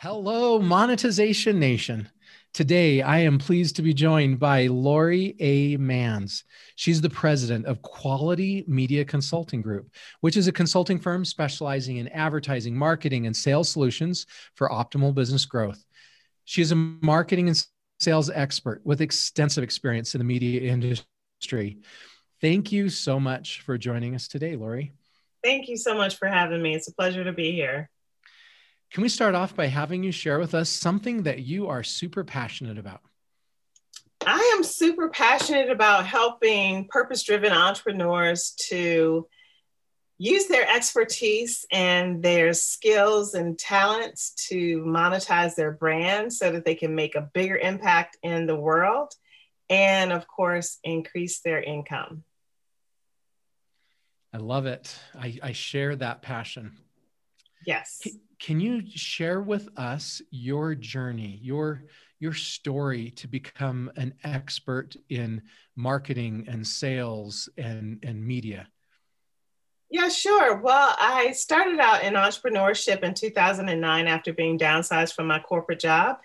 Hello, Monetization Nation. Today, I am pleased to be joined by Lori A. Manns. She's the president of Quality Media Consulting Group, which is a consulting firm specializing in advertising, marketing, and sales solutions for optimal business growth. She is a marketing and sales expert with extensive experience in the media industry. Thank you so much for joining us today, Lori. Thank you so much for having me. It's a pleasure to be here. Can we start off by having you share with us something that you are super passionate about? I am super passionate about helping purpose driven entrepreneurs to use their expertise and their skills and talents to monetize their brand so that they can make a bigger impact in the world and, of course, increase their income. I love it. I, I share that passion. Yes can you share with us your journey, your your story to become an expert in marketing and sales and, and media? Yeah, sure. Well, I started out in entrepreneurship in 2009 after being downsized from my corporate job.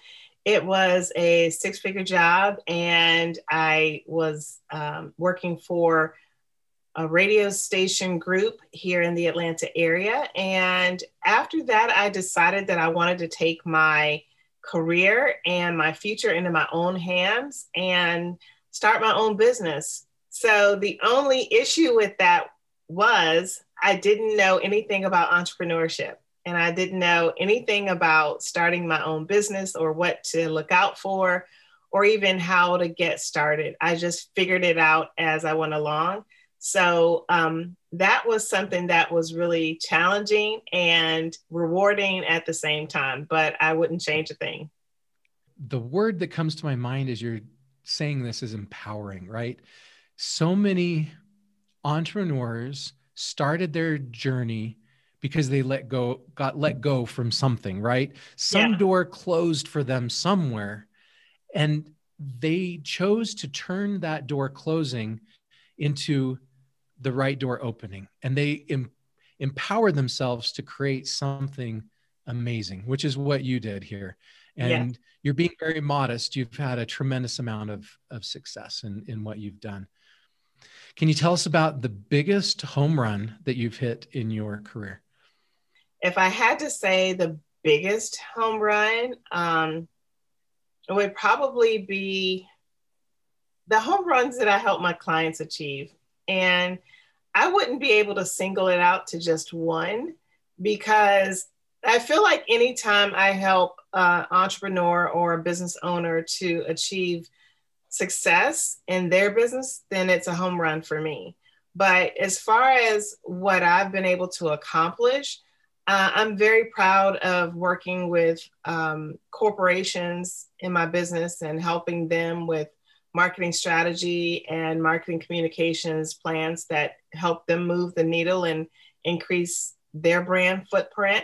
It was a six figure job, and I was um, working for a radio station group here in the Atlanta area. And after that, I decided that I wanted to take my career and my future into my own hands and start my own business. So the only issue with that was I didn't know anything about entrepreneurship and I didn't know anything about starting my own business or what to look out for or even how to get started. I just figured it out as I went along. So um, that was something that was really challenging and rewarding at the same time, but I wouldn't change a thing. The word that comes to my mind as you're saying this is empowering, right? So many entrepreneurs started their journey because they let go got let go from something right some yeah. door closed for them somewhere and they chose to turn that door closing into the right door opening and they em- empower themselves to create something amazing, which is what you did here. And yeah. you're being very modest. You've had a tremendous amount of, of success in, in what you've done. Can you tell us about the biggest home run that you've hit in your career? If I had to say the biggest home run, um, it would probably be the home runs that I help my clients achieve. And I wouldn't be able to single it out to just one because I feel like anytime I help an entrepreneur or a business owner to achieve success in their business, then it's a home run for me. But as far as what I've been able to accomplish, uh, I'm very proud of working with um, corporations in my business and helping them with marketing strategy and marketing communications plans that help them move the needle and increase their brand footprint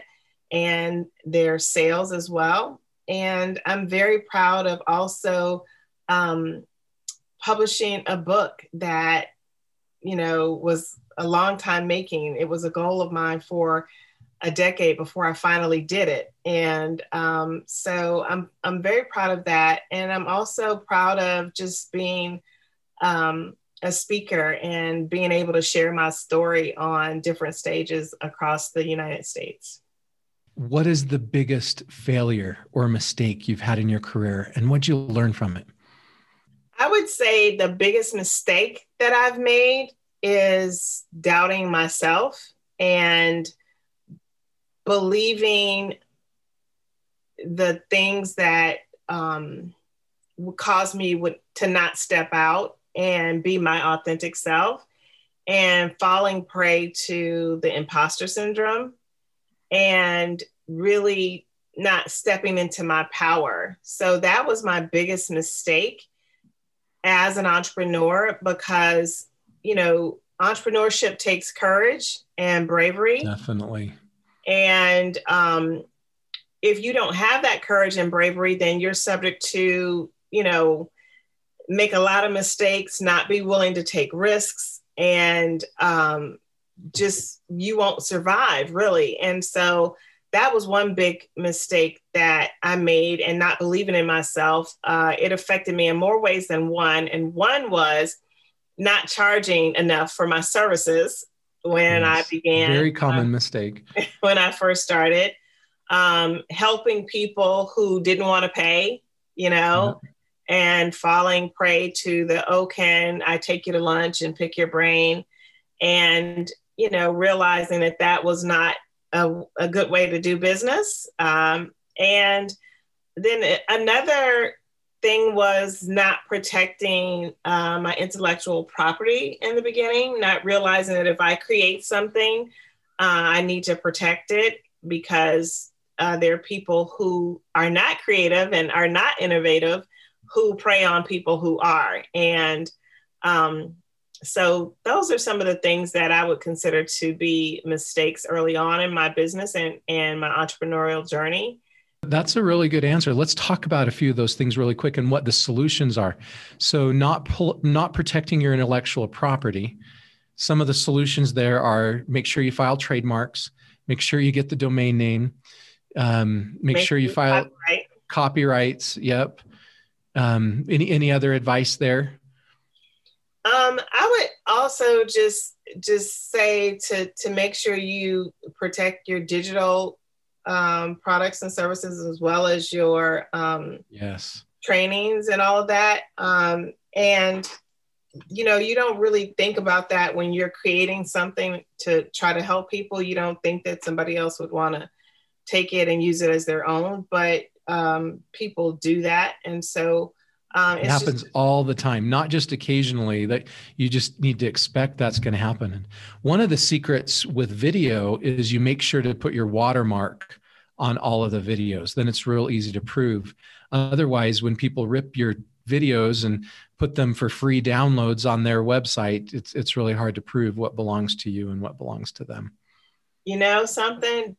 and their sales as well. And I'm very proud of also um, publishing a book that, you know, was a long time making. It was a goal of mine for a decade before I finally did it. And um, so I'm, I'm very proud of that. And I'm also proud of just being um, a speaker and being able to share my story on different stages across the United States. What is the biggest failure or mistake you've had in your career, and what did you learn from it? I would say the biggest mistake that I've made is doubting myself and believing the things that um, would cause me would, to not step out and be my authentic self and falling prey to the imposter syndrome and really not stepping into my power. So that was my biggest mistake as an entrepreneur because, you know, entrepreneurship takes courage and bravery. Definitely. And um, if you don't have that courage and bravery, then you're subject to, you know, make a lot of mistakes, not be willing to take risks, and um, just you won't survive really. And so that was one big mistake that I made and not believing in myself. Uh, it affected me in more ways than one. And one was not charging enough for my services when yes. I began. Very common uh, mistake. When I first started, um, helping people who didn't want to pay, you know, yeah. and falling prey to the, oh, can I take you to lunch and pick your brain? And, you know, realizing that that was not a, a good way to do business. Um, and then another thing was not protecting uh, my intellectual property in the beginning, not realizing that if I create something, uh, I need to protect it because uh, there are people who are not creative and are not innovative who prey on people who are. And um, so those are some of the things that I would consider to be mistakes early on in my business and, and my entrepreneurial journey. That's a really good answer. Let's talk about a few of those things really quick and what the solutions are. So not not protecting your intellectual property. Some of the solutions there are make sure you file trademarks, make sure you get the domain name, um, make, make sure you file copyright. copyrights. Yep. Um, any any other advice there? Um, I would also just just say to to make sure you protect your digital um, products and services as well as your um, yes trainings and all of that. Um, and you know, you don't really think about that when you're creating something to try to help people. You don't think that somebody else would want to take it and use it as their own, but um, people do that, and so um, it happens just, all the time, not just occasionally. That you just need to expect that's going to happen. And one of the secrets with video is you make sure to put your watermark on all of the videos. Then it's real easy to prove. Otherwise, when people rip your videos and put them for free downloads on their website, it's it's really hard to prove what belongs to you and what belongs to them. You know something?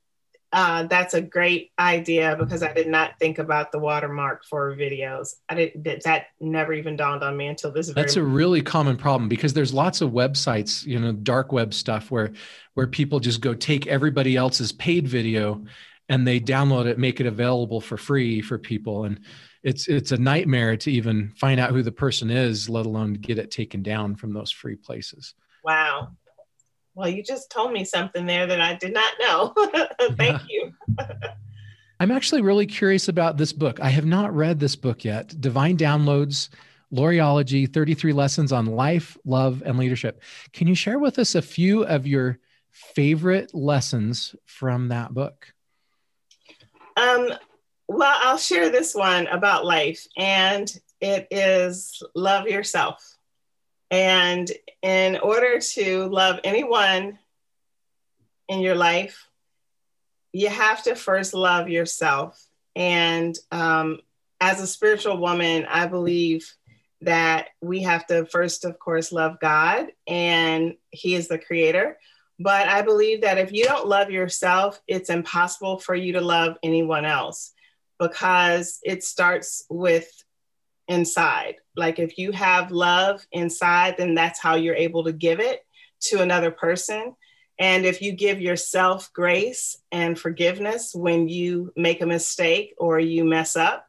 Uh, that's a great idea because I did not think about the watermark for videos. I did that, that never even dawned on me until this. That's a really common problem because there's lots of websites, you know, dark web stuff where where people just go take everybody else's paid video and they download it, make it available for free for people, and it's it's a nightmare to even find out who the person is, let alone get it taken down from those free places. Wow, well, you just told me something there that I did not know. Thank you. I'm actually really curious about this book. I have not read this book yet Divine Downloads, Loriology 33 Lessons on Life, Love, and Leadership. Can you share with us a few of your favorite lessons from that book? Um, well, I'll share this one about life, and it is love yourself. And in order to love anyone in your life, you have to first love yourself. And um, as a spiritual woman, I believe that we have to first, of course, love God, and He is the creator. But I believe that if you don't love yourself, it's impossible for you to love anyone else because it starts with inside. Like if you have love inside, then that's how you're able to give it to another person. And if you give yourself grace and forgiveness when you make a mistake or you mess up,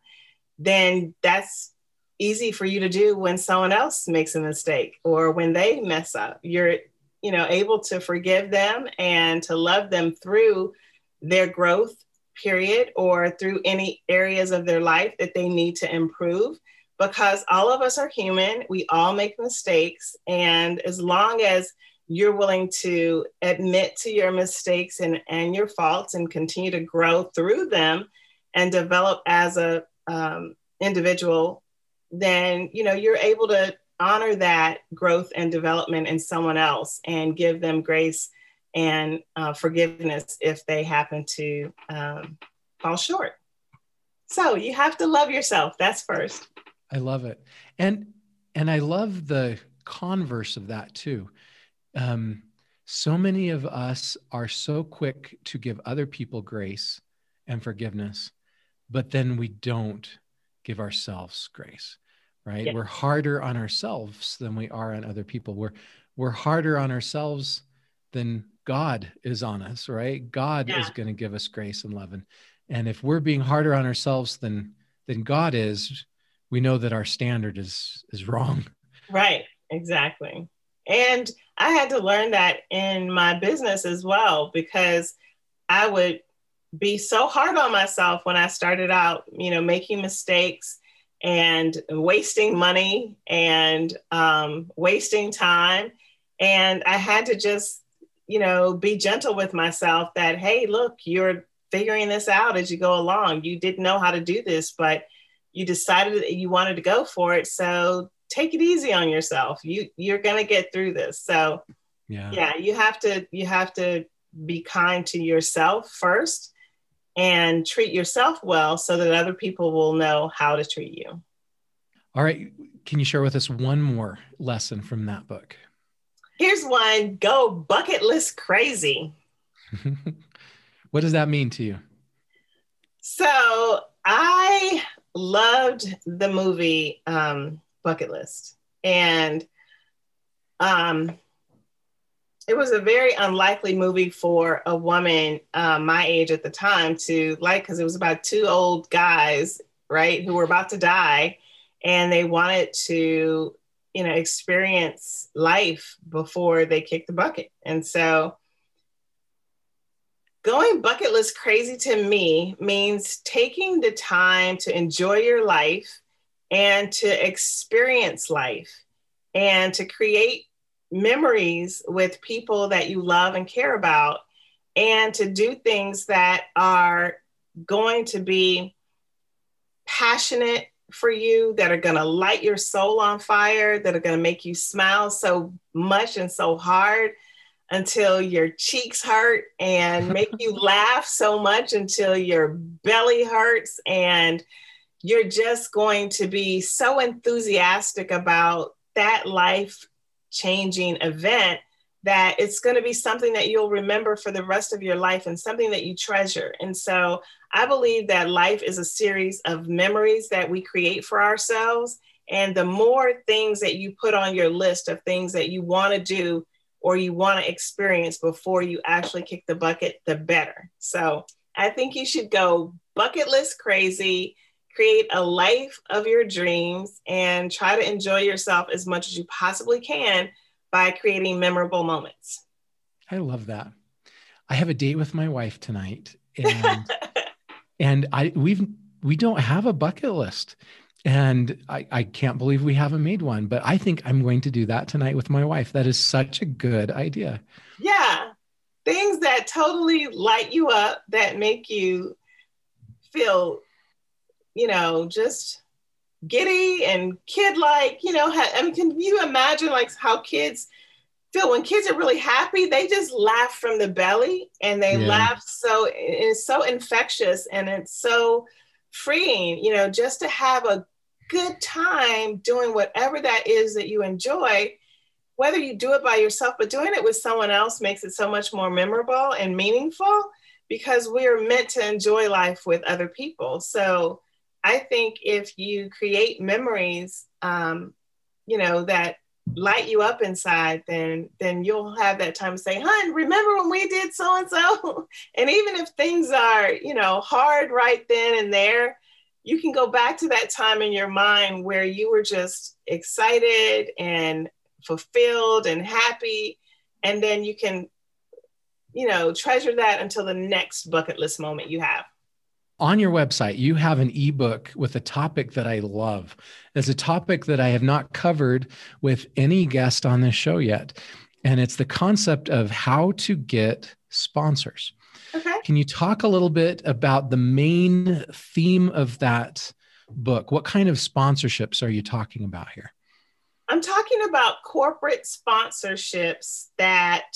then that's easy for you to do when someone else makes a mistake or when they mess up. You're, you know, able to forgive them and to love them through their growth period or through any areas of their life that they need to improve because all of us are human. We all make mistakes. And as long as you're willing to admit to your mistakes and, and your faults and continue to grow through them and develop as a um, individual, then you know you're able to honor that growth and development in someone else and give them grace and uh, forgiveness if they happen to um, fall short. So you have to love yourself. That's first. I love it. And and I love the converse of that too. Um, so many of us are so quick to give other people grace and forgiveness, but then we don't give ourselves grace, right? Yeah. We're harder on ourselves than we are on other people. We're we're harder on ourselves than God is on us, right? God Yeah. is going to give us grace and love. And, and if we're being harder on ourselves than, than God is, we know that our standard is, is wrong. Right, exactly. And I had to learn that in my business as well because I would be so hard on myself when I started out, you know, making mistakes and wasting money and um, wasting time. And I had to just, you know, be gentle with myself that, hey, look, you're figuring this out as you go along. You didn't know how to do this, but you decided that you wanted to go for it. So take it easy on yourself. You you're gonna get through this. So Yeah. yeah, you have to you have to be kind to yourself first and treat yourself well so that other people will know how to treat you. All right. Can you share with us one more lesson from that book? Here's one go bucket list crazy. what does that mean to you? So I loved the movie um, Bucket List, and um, it was a very unlikely movie for a woman uh, my age at the time to like, because it was about two old guys, right, who were about to die, and they wanted to, you know, experience life before they kicked the bucket, and so going bucket list crazy to me means taking the time to enjoy your life and to experience life and to create memories with people that you love and care about and to do things that are going to be passionate for you that are going to light your soul on fire that are going to make you smile so much and so hard until your cheeks hurt and make you laugh so much until your belly hurts. And you're just going to be so enthusiastic about that life changing event that it's going to be something that you'll remember for the rest of your life and something that you treasure. And so I believe that life is a series of memories that we create for ourselves. And the more things that you put on your list of things that you want to do or you want to experience before you actually kick the bucket, the better. So I think you should go bucket list crazy, create a life of your dreams, and try to enjoy yourself as much as you possibly can by creating memorable moments. I love that. I have a date with my wife tonight, and and I we've we don't have a bucket list. And I, I can't believe we haven't made one, but I think I'm going to do that tonight with my wife. That is such a good idea. Yeah. Things that totally light you up, that make you feel, you know, just giddy and kid like, you know, ha- I mean, can you imagine like how kids feel when kids are really happy? They just laugh from the belly and they Yeah. laugh so, it's so infectious and it's so freeing, you know, just to have a good time doing whatever that is that you enjoy whether you do it by yourself but doing it with someone else makes it so much more memorable and meaningful because we're meant to enjoy life with other people so i think if you create memories um, you know that light you up inside then then you'll have that time to say hun remember when we did so and so and even if things are you know hard right then and there you can go back to that time in your mind where you were just excited and fulfilled and happy and then you can you know treasure that until the next bucket list moment you have On your website, you have an ebook with a topic that I love. It's a topic that I have not covered with any guest on this show yet. And it's the concept of how to get sponsors. okay Can you talk a little bit about the main theme of that book? What kind of sponsorships are you talking about here? i'm talking about corporate sponsorships that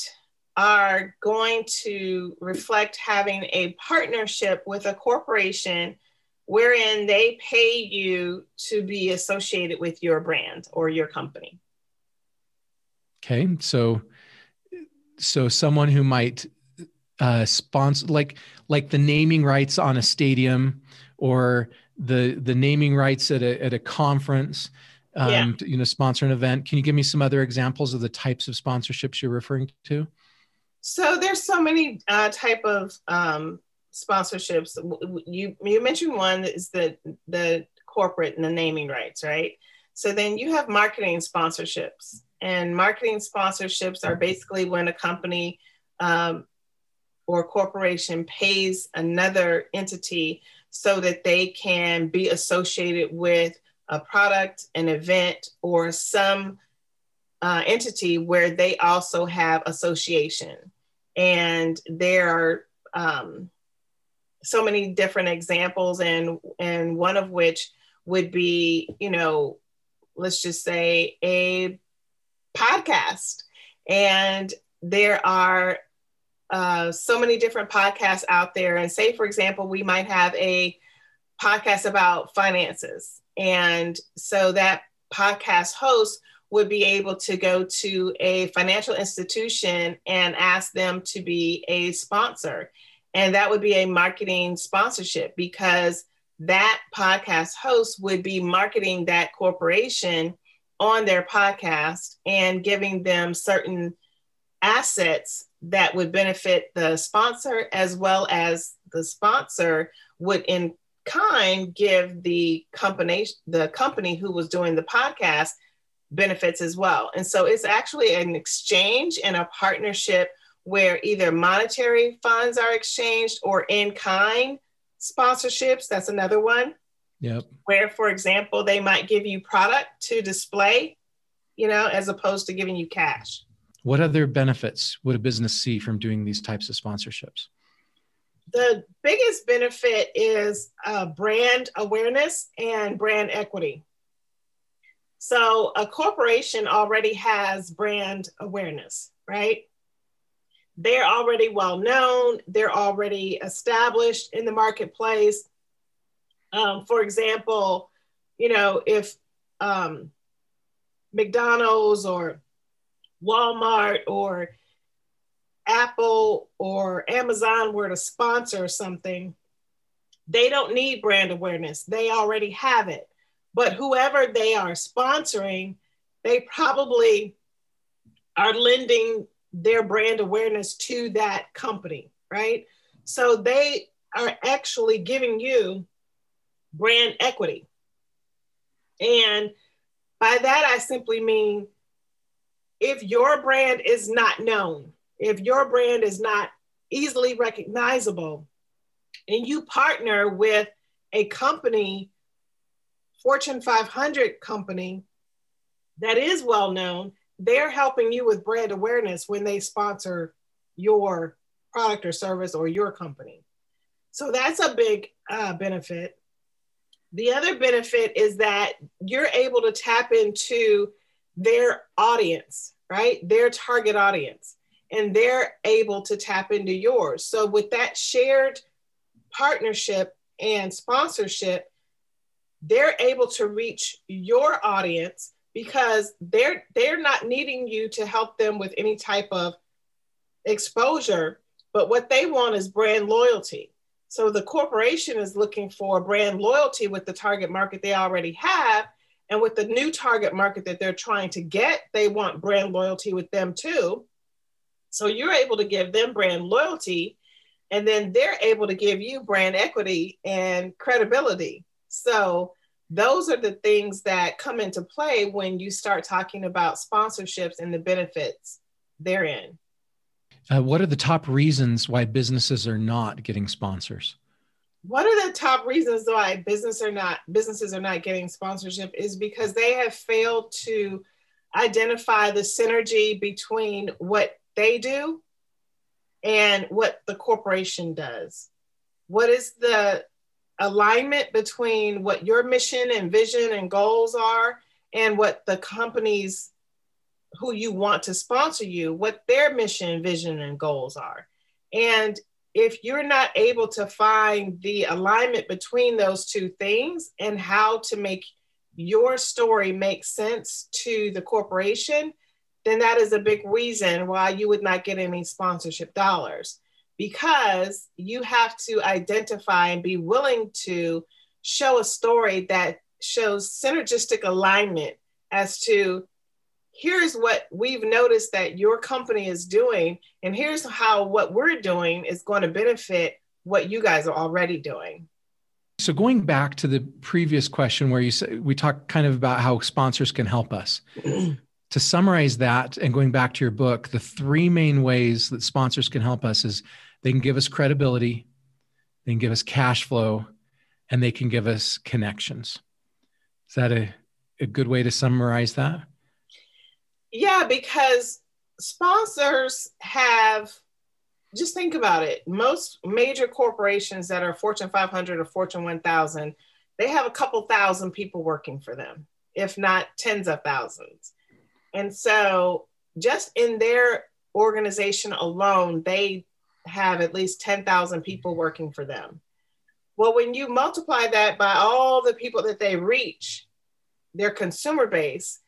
are going to reflect having a partnership with a corporation wherein they pay you to be associated with your brand or your company Okay, so so someone who might uh, sponsor, like like the naming rights on a stadium, or the the naming rights at a at a conference, um, Yeah. to, you know, sponsor an event. Can you give me some other examples of the types of sponsorships you're referring to? So there's so many uh, type of um, sponsorships. You you mentioned one is the the corporate and the naming rights, right? So then you have marketing sponsorships, and marketing sponsorships are basically when a company um, or corporation pays another entity so that they can be associated with a product, an event, or some uh, entity where they also have association. And there are um, so many different examples, and and one of which would be, you know, let's just say a podcast, and there are uh, so many different podcasts out there. And say, for example, we might have a podcast about finances, and so that podcast host would be able to go to a financial institution and ask them to be a sponsor. And that would be a marketing sponsorship because that podcast host would be marketing that corporation on their podcast and giving them certain assets that would benefit the sponsor as well as the sponsor would in kind give the company the company who was doing the podcast benefits as well and so it's actually an exchange and a partnership where either monetary funds are exchanged or in kind sponsorships. That's another one. Yep. Where, for example, they might give you product to display, you know, as opposed to giving you cash. What other benefits would a business see from doing these types of sponsorships? The biggest benefit is uh, brand awareness and brand equity. So, a corporation already has brand awareness, right? they're already well known, they're already established in the marketplace. Um, for example, you know, if um, McDonald's or Walmart or Apple or Amazon were to sponsor something, they don't need brand awareness. They already have it. But whoever they are sponsoring, they probably are lending their brand awareness to that company, right? So they are actually giving you brand equity. And by that, I simply mean if your brand is not known, if your brand is not easily recognizable, and you partner with a company, Fortune 500 company that is well known, they're helping you with brand awareness when they sponsor your product or service or your company. So that's a big uh, benefit. The other benefit is that you're able to tap into their audience, right? Their target audience, and they're able to tap into yours. So, with that shared partnership and sponsorship, they're able to reach your audience because they're they're not needing you to help them with any type of exposure but what they want is brand loyalty. So the corporation is looking for brand loyalty with the target market they already have and with the new target market that they're trying to get they want brand loyalty with them too. So you're able to give them brand loyalty and then they're able to give you brand equity and credibility so those are the things that come into play when you start talking about sponsorships and the benefits therein. Uh, what are the top reasons why businesses are not getting sponsors? What are the top reasons why business are not businesses are not getting sponsorship is because they have failed to identify the synergy between what they do and what the corporation does. What is the alignment between what your mission and vision and goals are and what the companies who you want to sponsor you, what their mission, vision, and goals are. And if you're not able to find the alignment between those two things and how to make your story make sense to the corporation, then that is a big reason why you would not get any sponsorship dollars because you have to identify and be willing to show a story that shows synergistic alignment as to here's what we've noticed that your company is doing, and here's how what we're doing is going to benefit what you guys are already doing. So going back to the previous question where you said we talked kind of about how sponsors can help us. to summarize that and going back to your book, the three main ways that sponsors can help us is they can give us credibility, they can give us cash flow, and they can give us connections. Is that a, a good way to summarize that? Yeah, because sponsors have just think about it. Most major corporations that are Fortune 500 or Fortune 1000, they have a couple thousand people working for them, if not tens of thousands. And so, just in their organization alone, they have at least 10,000 people working for them. Well, when you multiply that by all the people that they reach, their consumer base,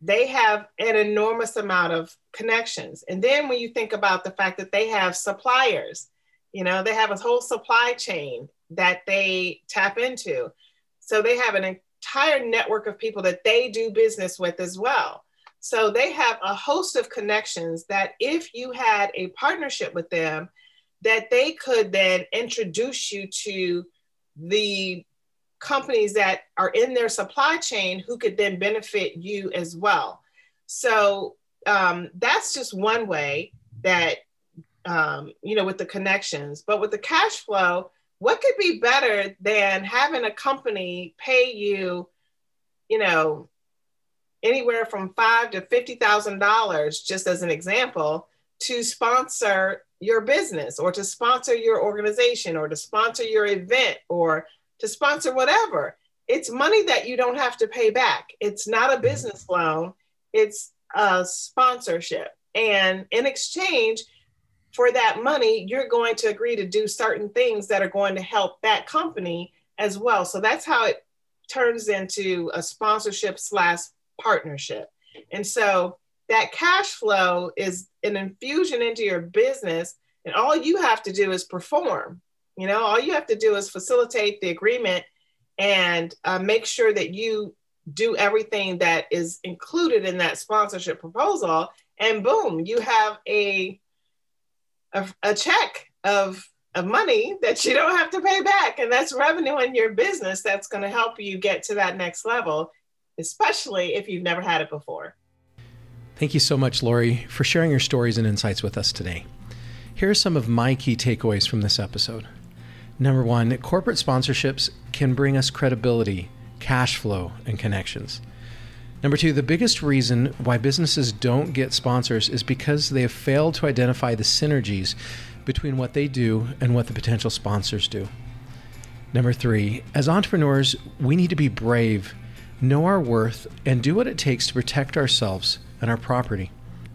they have an enormous amount of connections. And then when you think about the fact that they have suppliers, you know, they have a whole supply chain that they tap into. So they have an entire network of people that they do business with as well. So they have a host of connections that if you had a partnership with them, that they could then introduce you to the companies that are in their supply chain who could then benefit you as well. So um, that's just one way that, um, you know, with the connections. But with the cash flow, what could be better than having a company pay you, you know, anywhere from five to fifty thousand dollars, just as an example, to sponsor your business or to sponsor your organization or to sponsor your event or to sponsor whatever. It's money that you don't have to pay back. It's not a mm-hmm. business loan, it's a sponsorship. And in exchange for that money, you're going to agree to do certain things that are going to help that company as well. So that's how it turns into a sponsorship slash partnership. And so that cash flow is an infusion into your business, and all you have to do is perform. You know, all you have to do is facilitate the agreement and uh, make sure that you do everything that is included in that sponsorship proposal, and boom, you have a a, a check of of money that you don't have to pay back, and that's revenue in your business that's going to help you get to that next level, especially if you've never had it before. Thank you so much, Lori, for sharing your stories and insights with us today. Here are some of my key takeaways from this episode. Number one, corporate sponsorships can bring us credibility, cash flow, and connections. Number two, the biggest reason why businesses don't get sponsors is because they have failed to identify the synergies between what they do and what the potential sponsors do. Number three, as entrepreneurs, we need to be brave, know our worth, and do what it takes to protect ourselves and our property.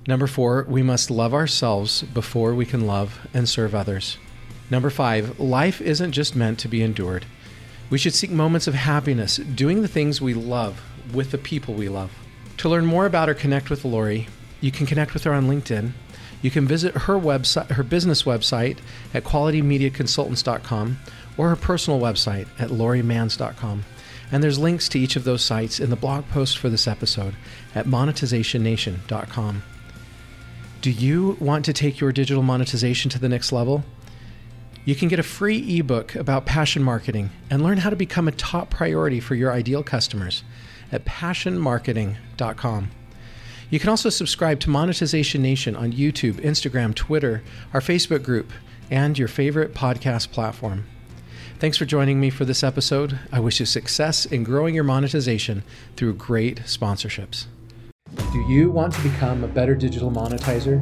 Number four, we must love ourselves before we can love and serve others. Number five, life isn't just meant to be endured. We should seek moments of happiness doing the things we love with the people we love. To learn more about or connect with Lori, you can connect with her on LinkedIn. You can visit her website, her business website at qualitymediaconsultants.com or her personal website at lorimanns.com. And there's links to each of those sites in the blog post for this episode at monetizationnation.com. Do you want to take your digital monetization to the next level? You can get a free ebook about passion marketing and learn how to become a top priority for your ideal customers at passionmarketing.com. You can also subscribe to Monetization Nation on YouTube, Instagram, Twitter, our Facebook group, and your favorite podcast platform. Thanks for joining me for this episode. I wish you success in growing your monetization through great sponsorships. Do you want to become a better digital monetizer?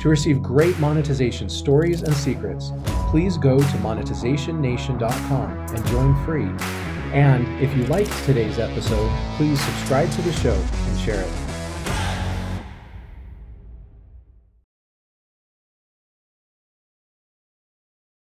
To receive great monetization stories and secrets, please go to monetizationnation.com and join free. And if you liked today's episode, please subscribe to the show and share it.